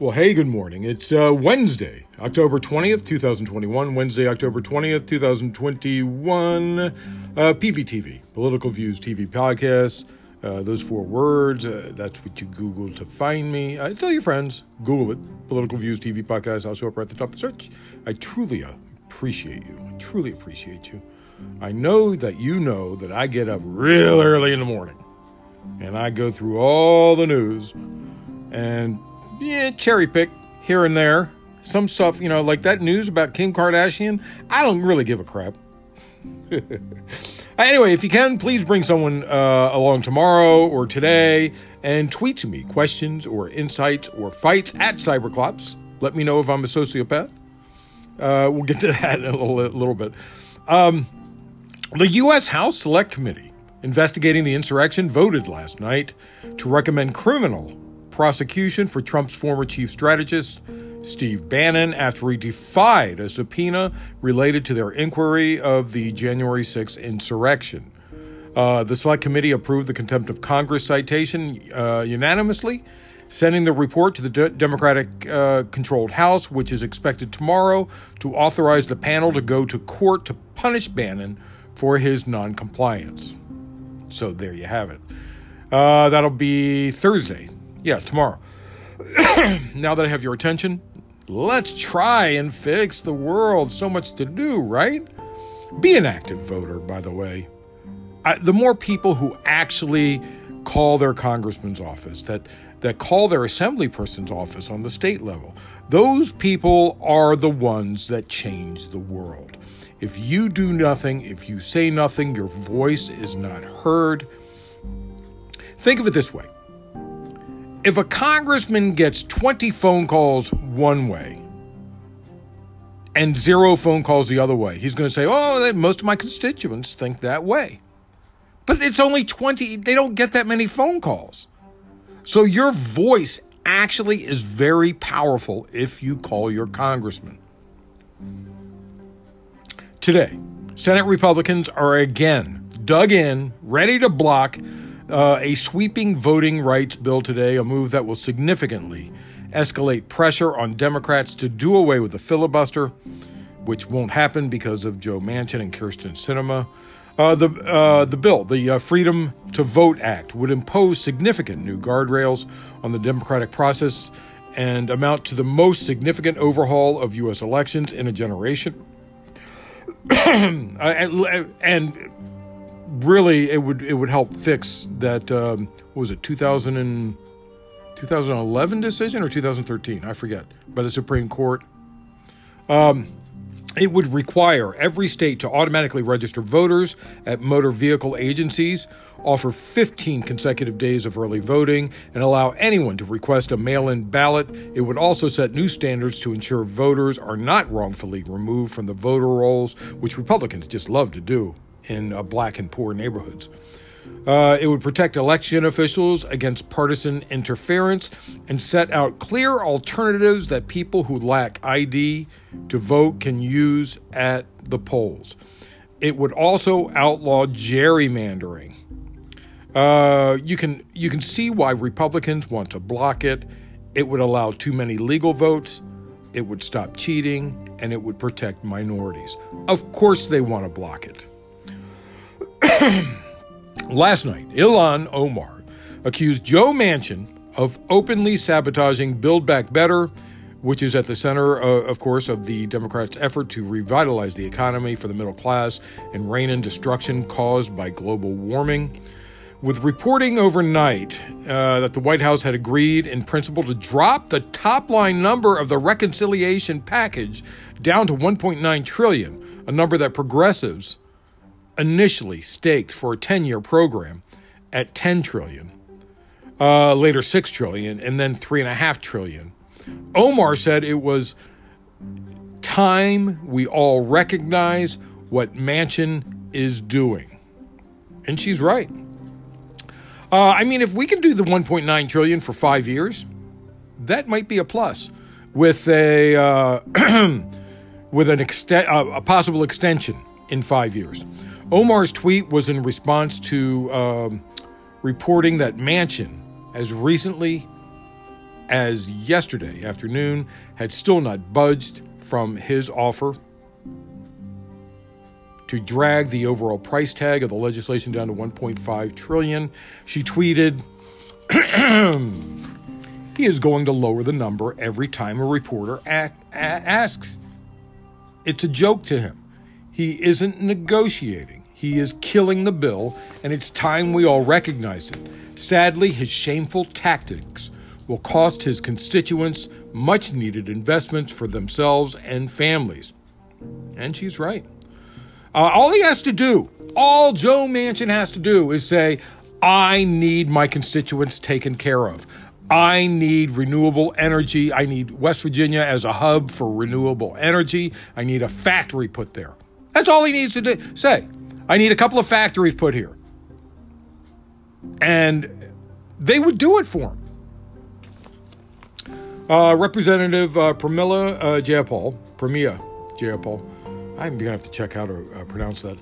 Well, hey, good morning. It's uh, Wednesday, October 20th, 2021. Wednesday, October 20th, 2021. Uh, PVTV, Political Views TV Podcast. Uh, those four words, uh, that's what you Google to find me. Uh, tell your friends, Google it. Political Views TV Podcast. I'll show up right at the top of the search. I truly appreciate you. I truly appreciate you. I know that you know that I get up real early in the morning and I go through all the news and yeah, cherry pick here and there. Some stuff, you know, like that news about Kim Kardashian, I don't really give a crap. anyway, if you can, please bring someone uh, along tomorrow or today and tweet to me questions or insights or fights at Cyberclops. Let me know if I'm a sociopath. Uh, we'll get to that in a little, little bit. Um, the U.S. House Select Committee investigating the insurrection voted last night to recommend criminal prosecution for Trump's former chief strategist, Steve Bannon, after he defied a subpoena related to their inquiry of the January 6th insurrection. Uh, the Select Committee approved the contempt of Congress citation uh, unanimously, sending the report to the de- Democratic uh, controlled House, which is expected tomorrow to authorize the panel to go to court to punish Bannon for his noncompliance. So there you have it. Uh, that'll be Thursday, yeah, tomorrow. now that I have your attention, let's try and fix the world. So much to do, right? Be an active voter, by the way. I, the more people who actually call their congressman's office, that that call their assembly person's office on the state level, those people are the ones that change the world. If you do nothing, if you say nothing, your voice is not heard. Think of it this way if a congressman gets 20 phone calls one way and zero phone calls the other way, he's going to say, Oh, most of my constituents think that way. But it's only 20, they don't get that many phone calls. So your voice actually is very powerful if you call your congressman. Today, Senate Republicans are again dug in, ready to block uh, a sweeping voting rights bill today, a move that will significantly escalate pressure on Democrats to do away with the filibuster, which won't happen because of Joe Manchin and Kyrsten Sinema. Uh, the uh, the bill, the uh, Freedom to Vote Act, would impose significant new guardrails on the democratic process and amount to the most significant overhaul of U.S. elections in a generation. Uh, and really it would it would help fix that um, was it 2000 and 2011 decision or 2013 I forget by the Supreme Court. Um, it would require every state to automatically register voters at motor vehicle agencies, offer 15 consecutive days of early voting, and allow anyone to request a mail in ballot. It would also set new standards to ensure voters are not wrongfully removed from the voter rolls, which Republicans just love to do in uh, black and poor neighborhoods. Uh, it would protect election officials against partisan interference and set out clear alternatives that people who lack ID to vote can use at the polls. It would also outlaw gerrymandering. Uh, you can you can see why Republicans want to block it. It would allow too many legal votes. It would stop cheating, and it would protect minorities. Of course, they want to block it. Last night, Ilhan Omar accused Joe Manchin of openly sabotaging Build Back Better, which is at the center, uh, of course, of the Democrats' effort to revitalize the economy for the middle class and rein in destruction caused by global warming. With reporting overnight uh, that the White House had agreed in principle to drop the top line number of the reconciliation package down to 1.9 trillion, a number that progressives initially staked for a 10 year program at 10 trillion, uh, later 6 trillion, and then 3.5 trillion. Omar said it was time we all recognize what Manchin is doing. And she's right. Uh, I mean, if we can do the 1.9 trillion for five years, that might be a plus. With a uh, with an extent, uh, a possible extension in five years. Omar's tweet was in response to um, reporting that Manchin, as recently as yesterday afternoon had still not budged from his offer to drag the overall price tag of the legislation down to 1.5 trillion. She tweeted, "He is going to lower the number every time a reporter a- asks. It's a joke to him. He isn't negotiating. He is killing the bill, and it's time we all recognized it. Sadly, his shameful tactics will cost his constituents much needed investments for themselves and families. And she's right. Uh, all he has to do, all Joe Manchin has to do, is say, I need my constituents taken care of. I need renewable energy. I need West Virginia as a hub for renewable energy. I need a factory put there. That's all he needs to do. say. I need a couple of factories put here. And they would do it for him. Uh, Representative uh, Pramila uh, Jayapal, Pramila Jayapal, I'm going to have to check how to uh, pronounce that.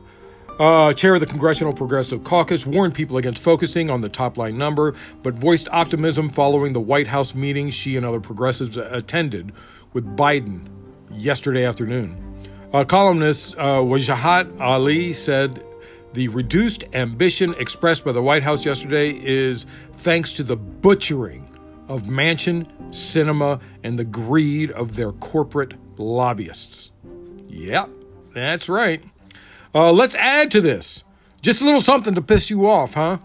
Uh, chair of the Congressional Progressive Caucus warned people against focusing on the top line number, but voiced optimism following the White House meeting she and other progressives attended with Biden yesterday afternoon. Uh, columnist uh, Wajahat Ali said the reduced ambition expressed by the White House yesterday is thanks to the butchering of Manchin, Sinema, and the greed of their corporate lobbyists. Yep, that's right. Uh, let's add to this. Just a little something to piss you off, huh?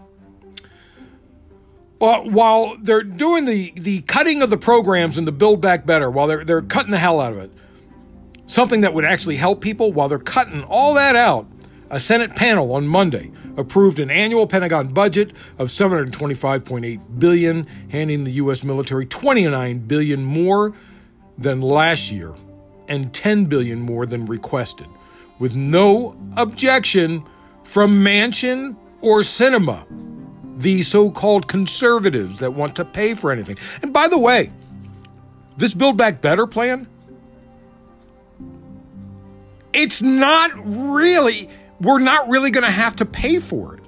Well, while they're doing the, the cutting of the programs and the Build Back Better, while they're, they're cutting the hell out of it, something that would actually help people, while they're cutting all that out, a Senate panel on Monday approved an annual Pentagon budget of 725.8 billion, handing the US military 29 billion more than last year and 10 billion more than requested, with no objection from Manchin or Sinema, the so-called conservatives that want to pay for anything. And by the way, this Build Back Better plan it's not really we're not really going to have to pay for it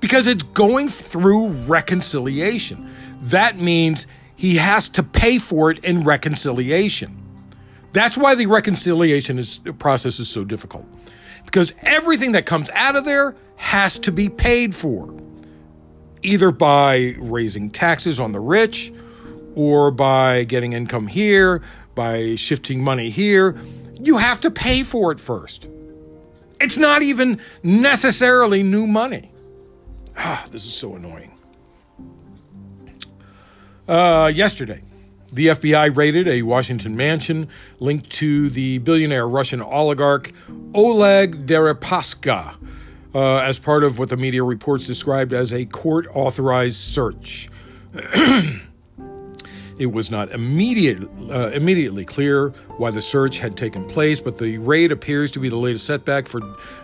because it's going through reconciliation. That means he has to pay for it in reconciliation. That's why the reconciliation is, process is so difficult because everything that comes out of there has to be paid for, either by raising taxes on the rich or by getting income here, by shifting money here. You have to pay for it first. It's not even necessarily new money. Ah, this is so annoying. Uh, yesterday, the FBI raided a Washington mansion linked to the billionaire Russian oligarch Oleg Deripaska uh, as part of what the media reports described as a court authorized search. It was not immediate, uh, immediately clear why the search had taken place, but the raid appears to be the latest setback for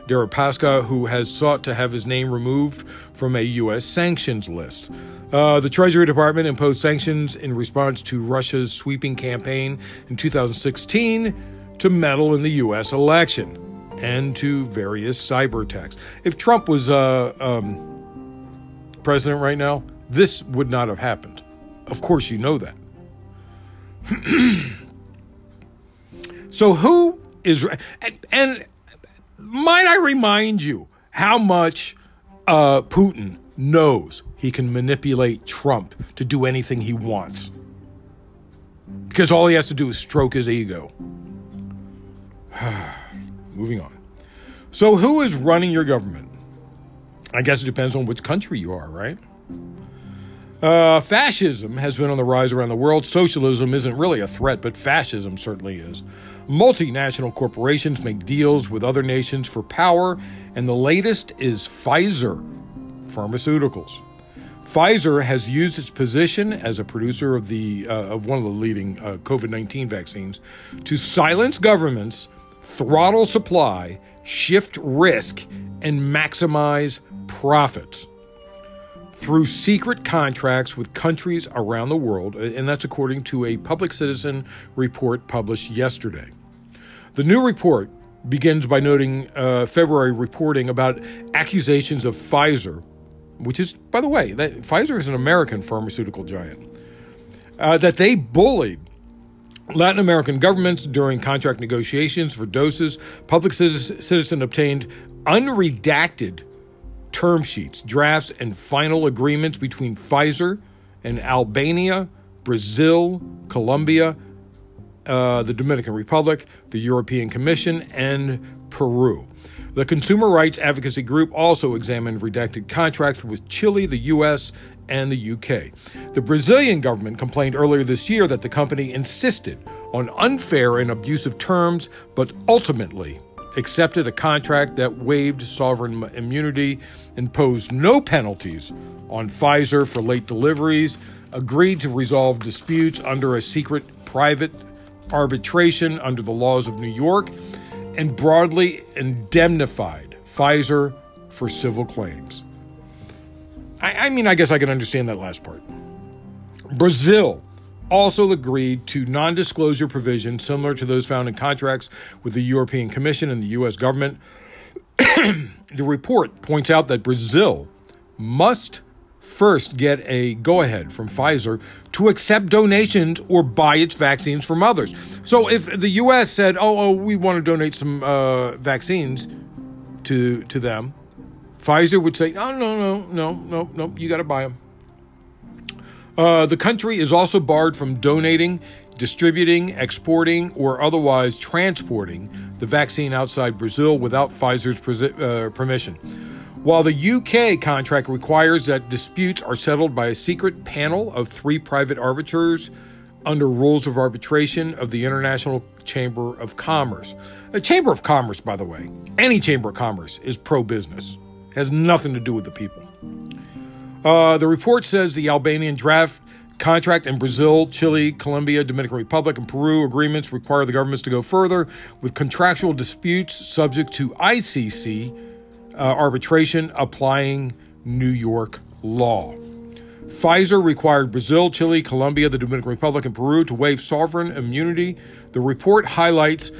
Deripaska, who has sought to have his name removed from a U.S. sanctions list. Uh, the Treasury Department imposed sanctions in response to Russia's sweeping campaign in 2016 to meddle in the U.S. election and to various cyber attacks. If Trump was uh, um, president right now, this would not have happened. Of course, you know that. So who is and, and, might I remind you how much uh, Putin knows he can manipulate Trump to do anything he wants because all he has to do is stroke his ego. Moving on. So who is running your government? I guess it depends on which country you are, right? Uh, fascism has been on the rise around the world. Socialism isn't really a threat, but fascism certainly is. Multinational corporations make deals with other nations for power, and the latest is Pfizer Pharmaceuticals. Pfizer has used its position as a producer of the uh, of one of the leading uh, COVID-19 vaccines to silence governments, throttle supply, shift risk, and maximize profits through secret contracts with countries around the world, and that's according to a public citizen report published yesterday. The new report begins by noting uh, February reporting about accusations of Pfizer, which is, by the way, that Pfizer is an American pharmaceutical giant, uh, that they bullied Latin American governments during contract negotiations for doses. Public Citizen obtained unredacted term sheets, drafts, and final agreements between Pfizer and Albania, Brazil, Colombia, uh, the Dominican Republic, the European Commission, and Peru. The consumer rights advocacy group also examined redacted contracts with Chile, the U.S., and the UK. The Brazilian government complained earlier this year that the company insisted on unfair and abusive terms, but ultimately accepted a contract that waived sovereign immunity, imposed no penalties on Pfizer for late deliveries, agreed to resolve disputes under a secret private arbitration under the laws of New York, and broadly indemnified Pfizer for civil claims. I, I mean, I guess I can understand that last part. Brazil also agreed to non disclosure provisions similar to those found in contracts with the European Commission and the U.S. government. the report points out that Brazil must first get a go ahead from Pfizer to accept donations or buy its vaccines from others. So if the U.S. said, oh, oh we want to donate some uh, vaccines to, to them, Pfizer would say, no, no, no, no, no, no, you got to buy them. Uh, the country is also barred from donating, distributing, exporting, or otherwise transporting the vaccine outside Brazil without Pfizer's uh, permission. While the UK contract requires that disputes are settled by a secret panel of three private arbiters under rules of arbitration of the International Chamber of Commerce. The Chamber of Commerce, by the way, any Chamber of Commerce is pro business has nothing to do with the people. Uh, the report says the Albanian draft contract and Brazil, Chile, Colombia, Dominican Republic, and Peru agreements require the governments to go further with contractual disputes subject to ICC uh, arbitration applying New York law. Pfizer required Brazil, Chile, Colombia, the Dominican Republic, and Peru to waive sovereign immunity. The report highlights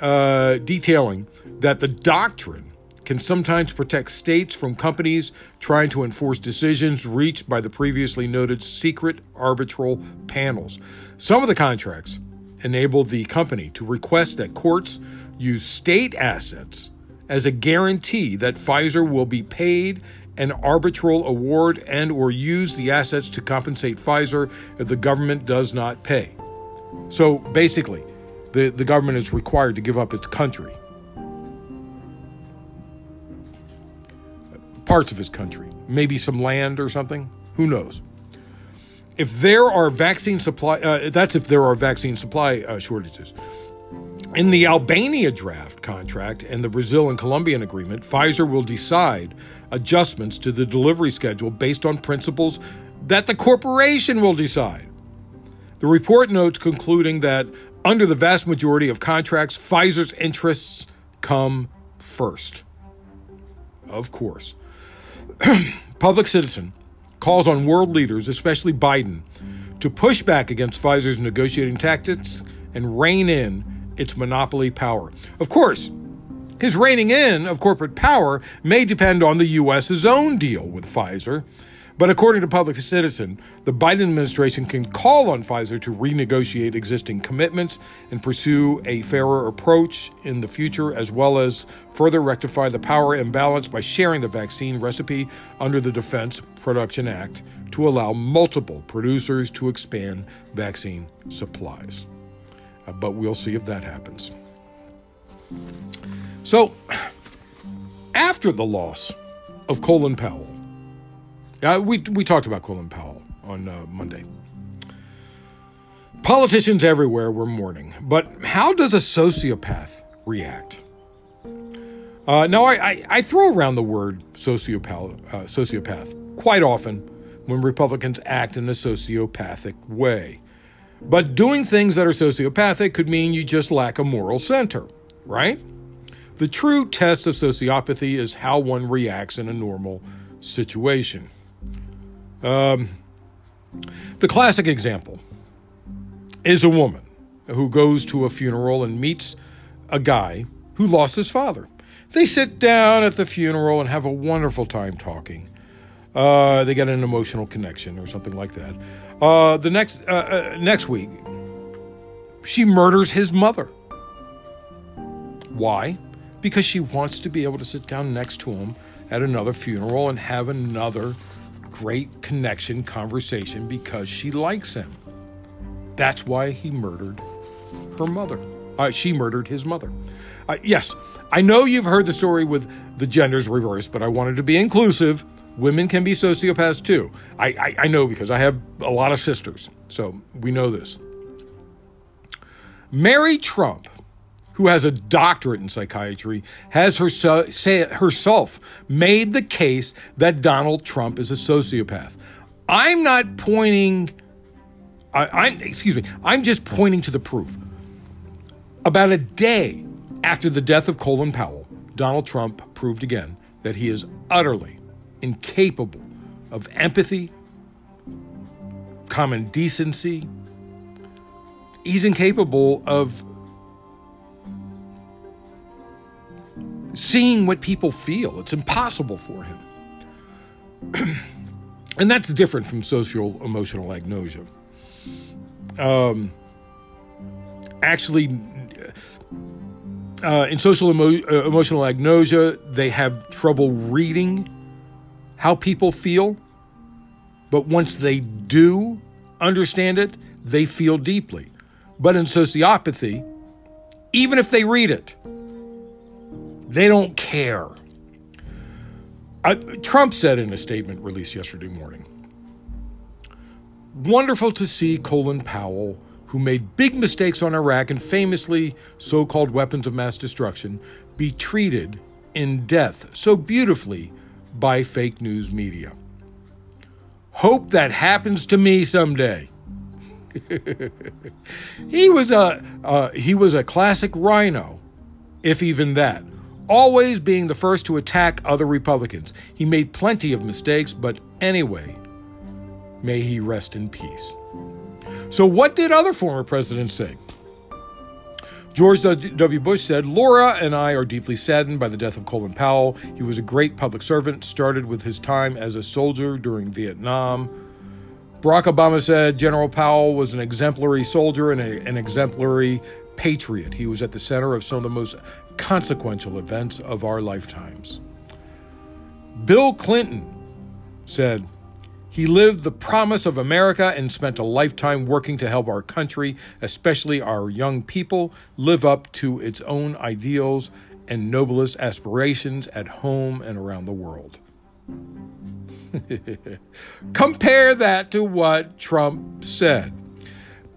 uh, detailing that the doctrine can sometimes protect states from companies trying to enforce decisions reached by the previously noted secret arbitral panels. Some of the contracts enable the company to request that courts use state assets as a guarantee that Pfizer will be paid an arbitral award and or use the assets to compensate Pfizer if the government does not pay. So basically, the, the government is required to give up its country parts of his country, maybe some land or something. Who knows? If there are vaccine supply, uh, that's if there are vaccine supply uh, shortages. In the Albania draft contract and the Brazil and Colombian agreement, Pfizer will decide adjustments to the delivery schedule based on principles that the corporation will decide. The report notes concluding that under the vast majority of contracts, Pfizer's interests come first. Of course. Public Citizen calls on world leaders, especially Biden, to push back against Pfizer's negotiating tactics and rein in its monopoly power. Of course, his reining in of corporate power may depend on the U.S.'s own deal with Pfizer, but according to Public Citizen, the Biden administration can call on Pfizer to renegotiate existing commitments and pursue a fairer approach in the future, as well as further rectify the power imbalance by sharing the vaccine recipe under the Defense Production Act to allow multiple producers to expand vaccine supplies. Uh, but we'll see if that happens. So, after the loss of Colin Powell, uh, we, we talked about Colin Powell on uh, Monday. Politicians everywhere were mourning, but how does a sociopath react? Uh, now, I, I, I, throw around the word sociopath, uh, sociopath quite often when Republicans act in a sociopathic way. But doing things that are sociopathic could mean you just lack a moral center, right? The true test of sociopathy is how one reacts in a normal situation. Um, the classic example is a woman who goes to a funeral and meets a guy who lost his father. They sit down at the funeral and have a wonderful time talking. Uh, they get an emotional connection or something like that. Uh, the next uh, uh, next week, she murders his mother. Why? Because she wants to be able to sit down next to him at another funeral and have another great connection conversation because she likes him. That's why he murdered her mother. Uh, she murdered his mother. Uh, yes, I know you've heard the story with the genders reversed, but I wanted to be inclusive. Women can be sociopaths too. I, I, I know because I have a lot of sisters, so we know this. Mary Trump, who has a doctorate in psychiatry, has herself, herself made the case that Donald Trump is a sociopath. I'm not pointing. I, am excuse me. I'm just pointing to the proof. About a day after the death of Colin Powell, Donald Trump proved again that he is utterly incapable of empathy, common decency. He's incapable of seeing what people feel. It's impossible for him. and that's different from social emotional agnosia. Um, actually, uh, in social emo- uh, emotional agnosia, they have trouble reading how people feel. But once they do understand it, they feel deeply. But in sociopathy, even if they read it, they don't care. Uh, Trump said in a statement released yesterday morning Wonderful to see Colin Powell who made big mistakes on Iraq and famously so called weapons of mass destruction, be treated in death so beautifully by fake news media. Hope that happens to me someday. he was a uh, he was a classic RINO, if even that. Always being the first to attack other Republicans. He made plenty of mistakes, but anyway, may he rest in peace. So, what did other former presidents say? George W. Bush said, Laura and I are deeply saddened by the death of Colin Powell. He was a great public servant, started with his time as a soldier during Vietnam. Barack Obama said General Powell was an exemplary soldier and a, an exemplary patriot. He was at the center of some of the most consequential events of our lifetimes. Bill Clinton said, he lived the promise of America and spent a lifetime working to help our country, especially our young people, live up to its own ideals and noblest aspirations at home and around the world. Compare that to what Trump said.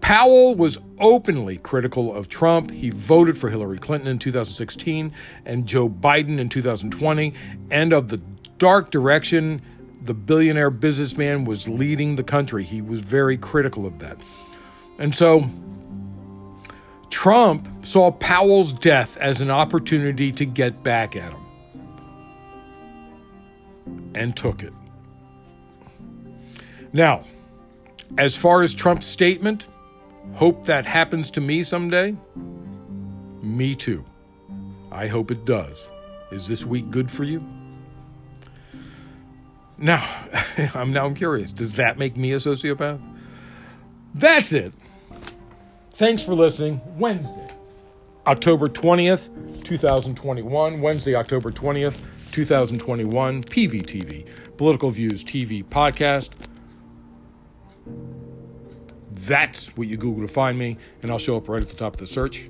Powell was openly critical of Trump. He voted for Hillary Clinton in 2016 and Joe Biden in 2020, and of the dark direction the billionaire businessman was leading the country. He was very critical of that. And so Trump saw Powell's death as an opportunity to get back at him and took it. Now, as far as Trump's statement, hope that happens to me someday, me too. I hope it does. Is this week good for you? Now, I'm now curious. Does that make me a sociopath? That's it. Thanks for listening. Wednesday, October 20th, 2021. Wednesday, October 20th, 2021. PVTV, Political Views TV podcast. That's what you Google to find me, and I'll show up right at the top of the search.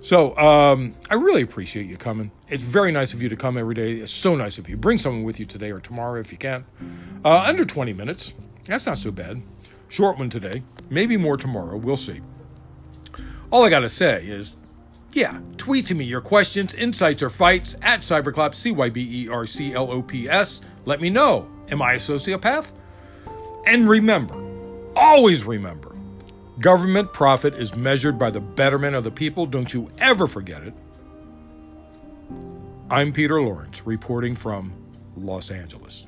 So um, I really appreciate you coming. It's very nice of you to come every day. It's so nice of you. Bring someone with you today or tomorrow if you can. Uh, under 20 minutes. That's not so bad. Short one today. Maybe more tomorrow. We'll see. All I got to say is, yeah, tweet to me your questions, insights, or fights at Cyberclops, C Y B E R C L O P S. Let me know. Am I a sociopath? And remember, always remember, Government profit is measured by the betterment of the people. Don't you ever forget it. I'm Peter Lawrence, reporting from Los Angeles.